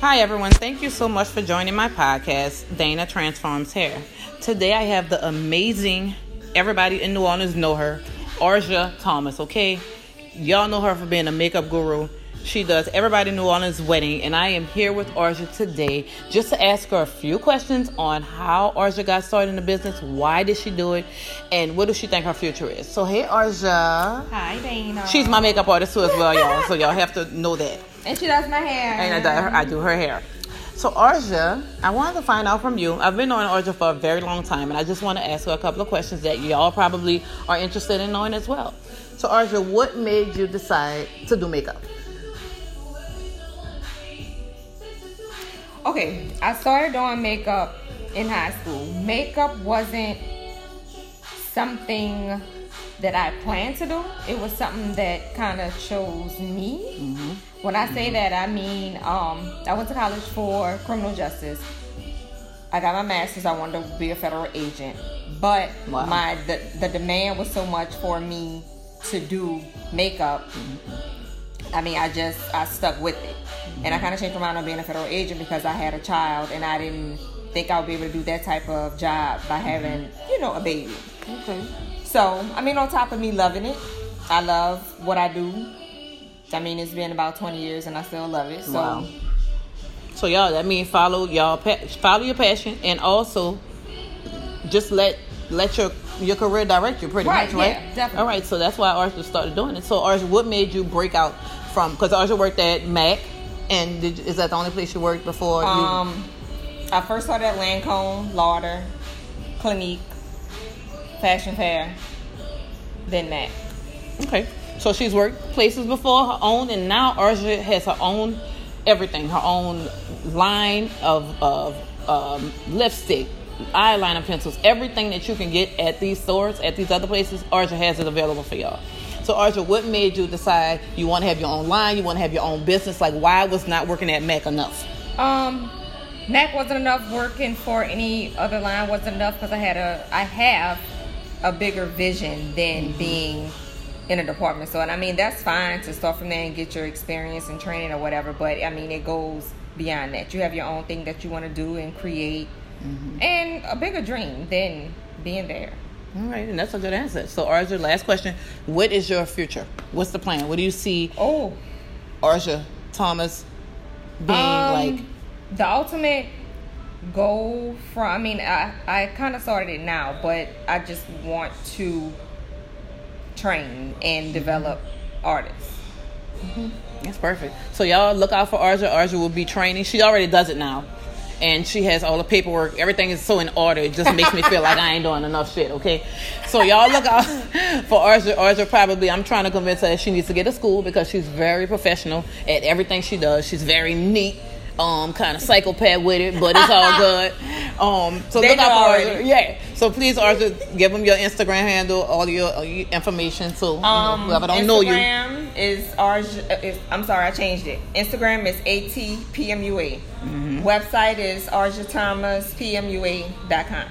Hi, everyone. Thank you so much for joining my podcast, Dana Transforms Hair. Today I have the amazing, everybody in New Orleans know her, Arja Thomas, okay? Y'all know her for being a makeup guru. She does everybody in New Orleans wedding, and I am here with Arja today just to ask her a few questions on how Arja got started in the business, why did she do it, and what does she think her future is. So, hey, Arja. Hi, Dana. She's my makeup artist too, as well, y'all. So y'all have to know that. And she does my hair. And I do her, I do her hair. So Arja, I wanted to find out from you. I've been knowing Arja for a very long time, and I just want to ask her a couple of questions that y'all probably are interested in knowing as well. So Arja, what made you decide to do makeup? Okay, I started doing makeup in high school. Makeup wasn't something that I planned to do. It was something that kind of chose me. Mm-hmm. When I say that, I mean um, I went to college for criminal justice. I got my master's. I wanted to be a federal agent, but wow. my the, the demand was so much for me to do makeup. Mm-hmm. I mean, I just I stuck with it, mm-hmm. and I kind of changed my mind on being a federal agent because I had a child, and I didn't think I would be able to do that type of job by having you know a baby. Okay. So, I mean, on top of me loving it, I love what I do. I mean, it's been about 20 years and I still love it. So, wow. so y'all, that means follow y'all, follow your passion, and also just let let your your career direct you pretty right, much, right? Yeah, definitely. All right, so that's why Arja started doing it. So, Arja, what made you break out from? Because Arja worked at Mac, and did, is that the only place you worked before? Um, you... I first started at Lancome, Lauder, Clinique, Fashion Fair, than that. Okay. So she's worked places before her own, and now Arja has her own everything, her own line of, of um, lipstick, eyeliner pencils, everything that you can get at these stores, at these other places, Arja has it available for y'all. So Arja, what made you decide you want to have your own line, you want to have your own business? Like, why was not working at Mac enough? Um, Mac wasn't enough. Working for any other line wasn't enough because I had a, I have a bigger vision than being in a department store. And I mean, that's fine to start from there and get your experience and training or whatever. But I mean, it goes beyond that. You have your own thing that you want to do and create, mm-hmm. and a bigger dream than being there. All right, and that's a good answer. So, Arja, last question: What is your future? What's the plan? What do you see? Oh, Arja Thomas being um, like the ultimate goal from i mean i i kind of started it now but i just want to train and develop artists. Mm-hmm. that's perfect. So y'all look out for arja. Arja will be training. She already does it now. And she has all the paperwork. Everything is so in order. It just makes me feel like i ain't doing enough shit okay? So y'all look out for arja. Arja probably i'm trying to convince her that she needs to get to school because she's very professional at everything she does. She's very neat um, kind of psychopath with it, but it's all good. Um, so they look out for Arja. Yeah. So please, Arja, give them your Instagram handle, all your, all your information. So you um, know, whoever don't Instagram know you. Instagram is Arja. I'm sorry, I changed it. Instagram is atpmua. Mm-hmm. Website is arjathomaspmua.com.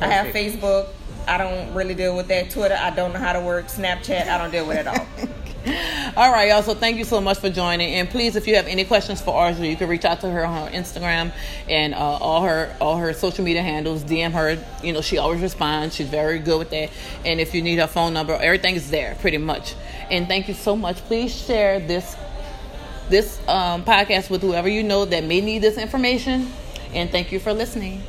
I have Facebook. I don't really deal with that. Twitter, I don't know how to work. Snapchat, I don't deal with it at all. All right, y'all. So thank you so much for joining. And please, if you have any questions for Arja, you can reach out to her on her Instagram and uh, all her all her social media handles. DM her. You know, she always responds. She's very good with that. And if you need her phone number, everything is there pretty much. And thank you so much. Please share this this um, podcast with whoever you know that may need this information. And thank you for listening.